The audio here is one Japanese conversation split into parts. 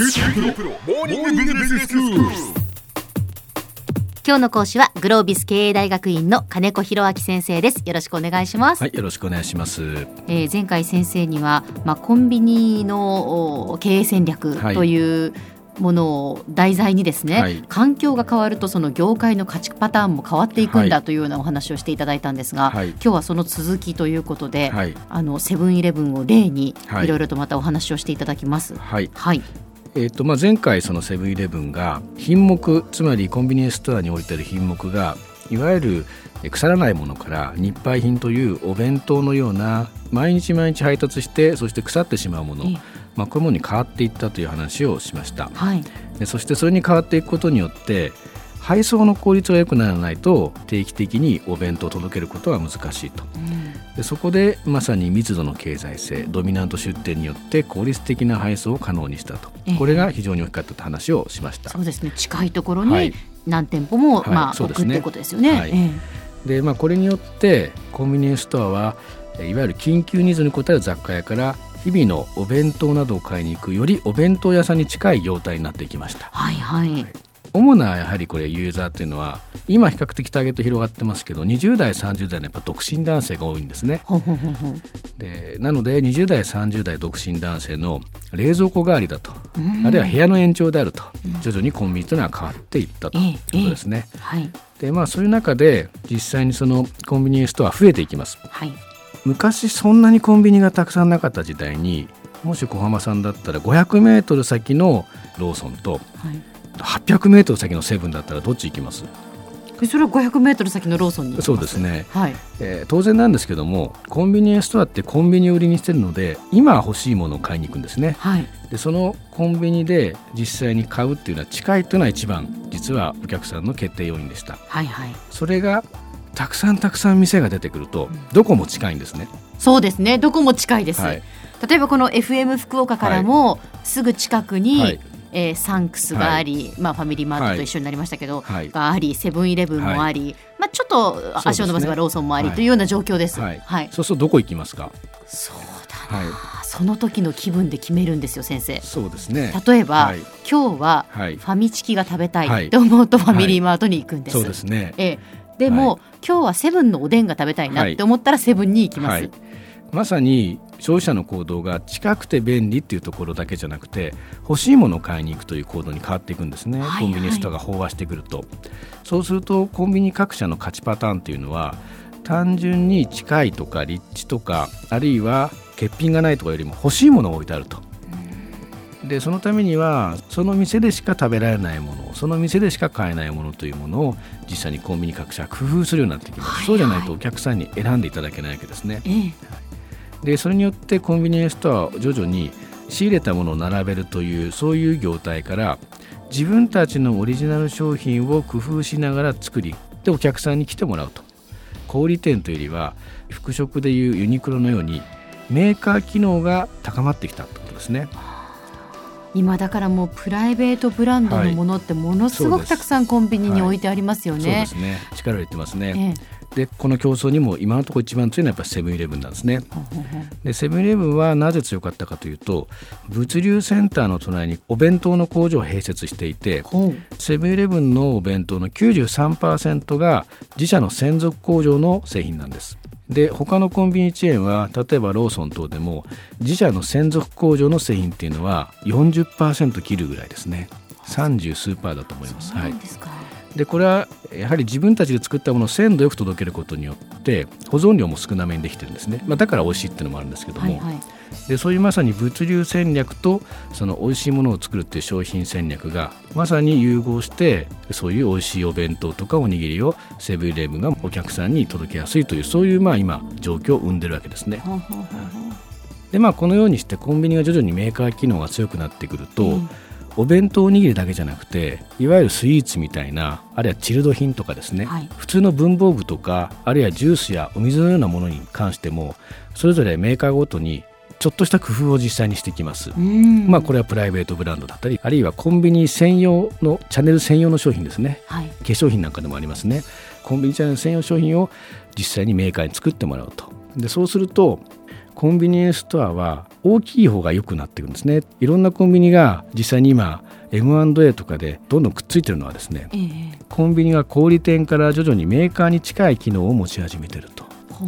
今日の講師はグロービス経営大学院の金子博明先生です。よろしくお願いします、はい、よろしくお願いします。えー前回先生には、まあ、コンビニのお経営戦略はい。というものを題材にですね、はい。環境が変わるとその業界の価値パターンも変わっていくんはい。だというようなお話をしていただいたんですが、はい。今日はその続きということで、はい、あのセブンイレブンを例にはい。いろいろとまたお話をしていただきます。はい、はい、えっ、とまあ前回そのセブンイレブンが品目つまりコンビニエンスストアに置いてある品目がいわゆるえ腐らないものから日配品というお弁当のような毎日毎日配達してそして腐ってしまうものええ、まあこういうものに変わっていったという話をしました。はい、でそしてそれに変わっていくことによって配送の効率が良くならないと定期的にお弁当を届けることは難しいと。うんでそこでまさに密度の経済性ドミナント出店によって効率的な配送を可能にしたと。ええ。これが非常に大きかったと話をしました。そうですね。近いところにはい。何店舗も、はい。まあ、そうですね。置くっていうことですよね。はい。えで、まあ、これによってコンビニエンスストアはいわゆる緊急ニーズに応える雑貨屋から日々のお弁当などを買いに行くよりお弁当屋さんに近い業態になっていきました。えはい。はい、主なやはりこれユーザーっていうのは今比較的ターゲット広がってますけど20代30代のやっぱ独身男性が多いんですね。でなので20代30代独身男性の冷蔵庫代わりだと、うん。あるいは部屋の延長であると、徐々にコンビニというのは変わっていったということですね。はい。でまあそういう中で実際にそのコンビニエンスストア増えていきます。はい。昔そんなにコンビニがたくさんなかった時代にもし小浜さんだったら500メートル先のローソンとはい。800メートル先のセブンだったらどっち行きます？えそれは500メートル先のローソンにそうですね、はい。えー当然なんですけどもコンビニエンスストアってコンビニを売りにしてるので今欲しいものを買いに行くんですね。はい。でそのコンビニで実際に買うっていうのは近いというのは一番実はお客さんの決定要因でした。はいはい。それがたくさんたくさん店が出てくるとどこも近いんですね、そうですね。どこも近いです、はい。例えばこの FM 福岡からもすぐ近くに、はいえーサンクスがあり、まあ、ファミリーマートと一緒になりましたけど、はい。がありセブンイレブンもあり、まあ、ちょっと足を伸ばせばローソンもありはいというような状況です。はい。はい、そうするとどこ行きますか？そうだな、はその時の気分で決めるんですよ先生。そうですね。例えば、はい。今日ははい。ファミチキが食べたはい。いと思うとファミリーマートに行くんです。そうですね。ええ。でも、は今日はセブンのおでんが食べたいなって思ったらセブンに行きます。はいまさに消費者の行動が近くて便利っていうところだけじゃなくて欲しいものを買いに行くという行動に変わっていくんですね、はいはいコンビニスストアが飽和してくると。そうするとコンビニ各社の価値パターンっていうのは単純に近いとか立地とかあるいは欠品がないとかよりも欲しいものが置いてあると。でそのためにはその店でしか食べられないものその店でしか買えないものというものを実際にコンビニ各社は工夫するようになってきます、はいはいそうじゃないとお客さんに選んでいただけないわけですね。ええでそれによってコンビニエンスストアは徐々に仕入れたものを並べるというそういう業態から自分たちのオリジナル商品を工夫しながら作りでお客さんに来てもらうと小売店というよりは服飾でいうユニクロのようにメーカー機能が高まってきたってことですね。今だからもうプライベートブランドのものってものすごくたくさんコンビニに置いてありますよそうでね。すね力を入れてますね。ええでこの競争にも今のところ一番強いのはやっぱりセブンイレブンなんですね。でセブンイレブンはなぜ強かったかというと物流センターの隣にお弁当の工場を併設していてセブンイレブンのお弁当の93%が自社の専属工場の製品なんです。で他のコンビニチェーンは例えばローソン等でも自社の専属工場の製品っていうのは40%切るぐらいですね30数パーだと思います。はないんでこれはやはり自分たちで作ったものを鮮度よく届けることによって保存量も少なめにできてるんですね、まあ、だから美味しいっていうのもあるんですけども、はいはい。でそういうまさに物流戦略とその美味しいものを作るっていう商品戦略がまさに融合してそういう美味しいお弁当とかおにぎりをセブンイレブンがお客さんに届けやすいというそういうまあ今状況を生んでるわけですね。でまあこのようにしてコンビニが徐々にメーカー機能が強くなってくると、うんお弁当おにぎりだけじゃなくていわゆるスイーツみたいなあるいはチルド品とかですね、はい。普通の文房具とかあるいはジュースやお水のようなものに関してもそれぞれメーカーごとにちょっとした工夫を実際にしてきます。うん。まあこれはプライベートブランドだったりあるいはコンビニ専用のチャンネル専用の商品ですね。はい。化粧品なんかでもありますね。コンビニチャンネル専用商品を実際にメーカーに作ってもらうと。でそうするとコンビニエンスストアは大きい方が良くなっていくんですね。いろんなコンビニが実際に今 M&A とかでどんどんくっついてるのはですね、ええ。コンビニが小売店から徐々にメーカーに近い機能を持ち始めてると。は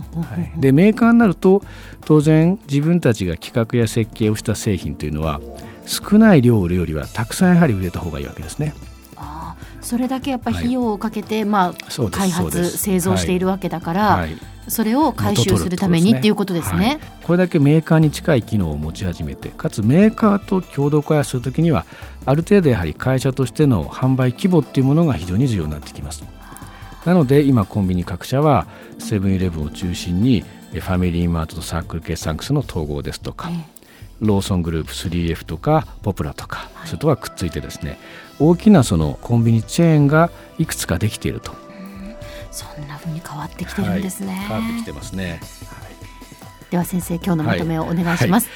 い、でメーカーになると当然自分たちが企画や設計をした製品というのは少ない量を売るよりはたくさんやはり売れた方がいいわけですね。ああそれだけやっぱり費用をかけて、まあそうです開発製造しているわけだから、はい、それを回収するためにっていうことですね。はい。これだけメーカーに近い機能を持ち始めてかつメーカーと共同開発するときにはある程度やはり会社としての販売規模っていうものが非常に重要になってきます。なので今コンビニ各社はセブンイレブンを中心にえファミリーマートとサークル決算クスの統合ですとか、えローソングループ 3F とかポプラとか、それとはくっついてですね大きなそのコンビニチェーンがいくつかできているとそんな風に変わってきてるんですね。はい変わってきてますね、では先生今日のまとめをお願いします。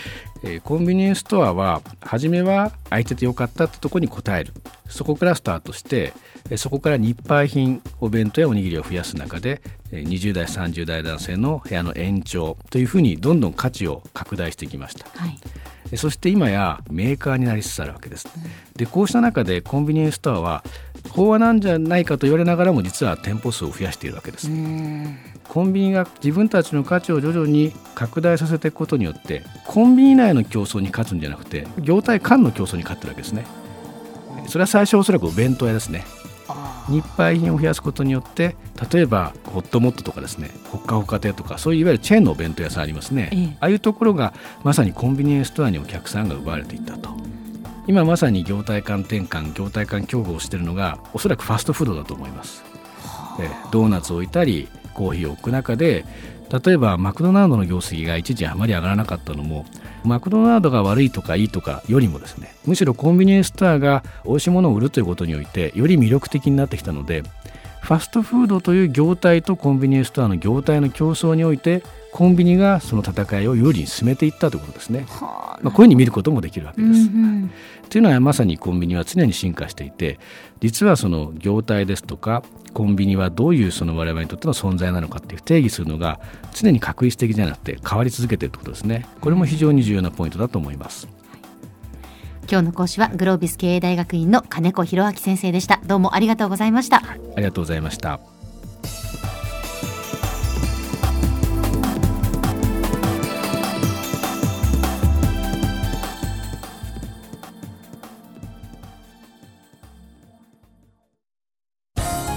えーコンビニエンスストアは初めは空いててよかったってところに応えるそこからスタートしてえーそこから日配品お弁当やおにぎりを増やす中でえー20代30代男性の部屋の延長というふうにどんどん価値を拡大してきましたはい。えそして今やメーカーになりつつあるわけです。でこうした中でコンビニエンスストアは飽和なんじゃないかと言われながらも実は店舗数を増やしているわけです。うんコンビニが自分たちの価値を徐々に拡大させていくことによってコンビニ内の競争に勝つんじゃなくて業態間の競争に勝ってるわけですね。それは最初おそらくお弁当屋ですね。あ日配品を増やすことによって例えばホットモットとかですねほっかほか亭とかそういういわゆるチェーンのお弁当屋さんありますね、ええ。ああいうところがまさにコンビニエンスストアにお客さんが奪われていったと。今まさに業態間転換業態間競合をしているのがおそらくファストフードだと思います、ええドーナツを置いたりコーヒーを置く中で例えばマクドナルドの業績が一時あまり上がらなかったのもマクドナルドが悪いとかいいとかよりもですねむしろコンビニエンスストアが美味しいものを売るということにおいてより魅力的になってきたのでファストフードという業態とコンビニエンスストアの業態の競争においてコンビニがその戦いを有利に進めていったということですね。まあ、こういうふうに見ることもできるわけうんうです。んというのはまさにコンビニは常に進化していて実はその業態ですとかコンビニはどういうその我々にとっての存在なのかっていう定義するのが常に確一的じゃなくて変わり続けているということですねこれも非常に重要なポイントだと思います今日の講師はグロービス経営大学院の金子博明先生でした。どうもありがとうございました。ありがとうございました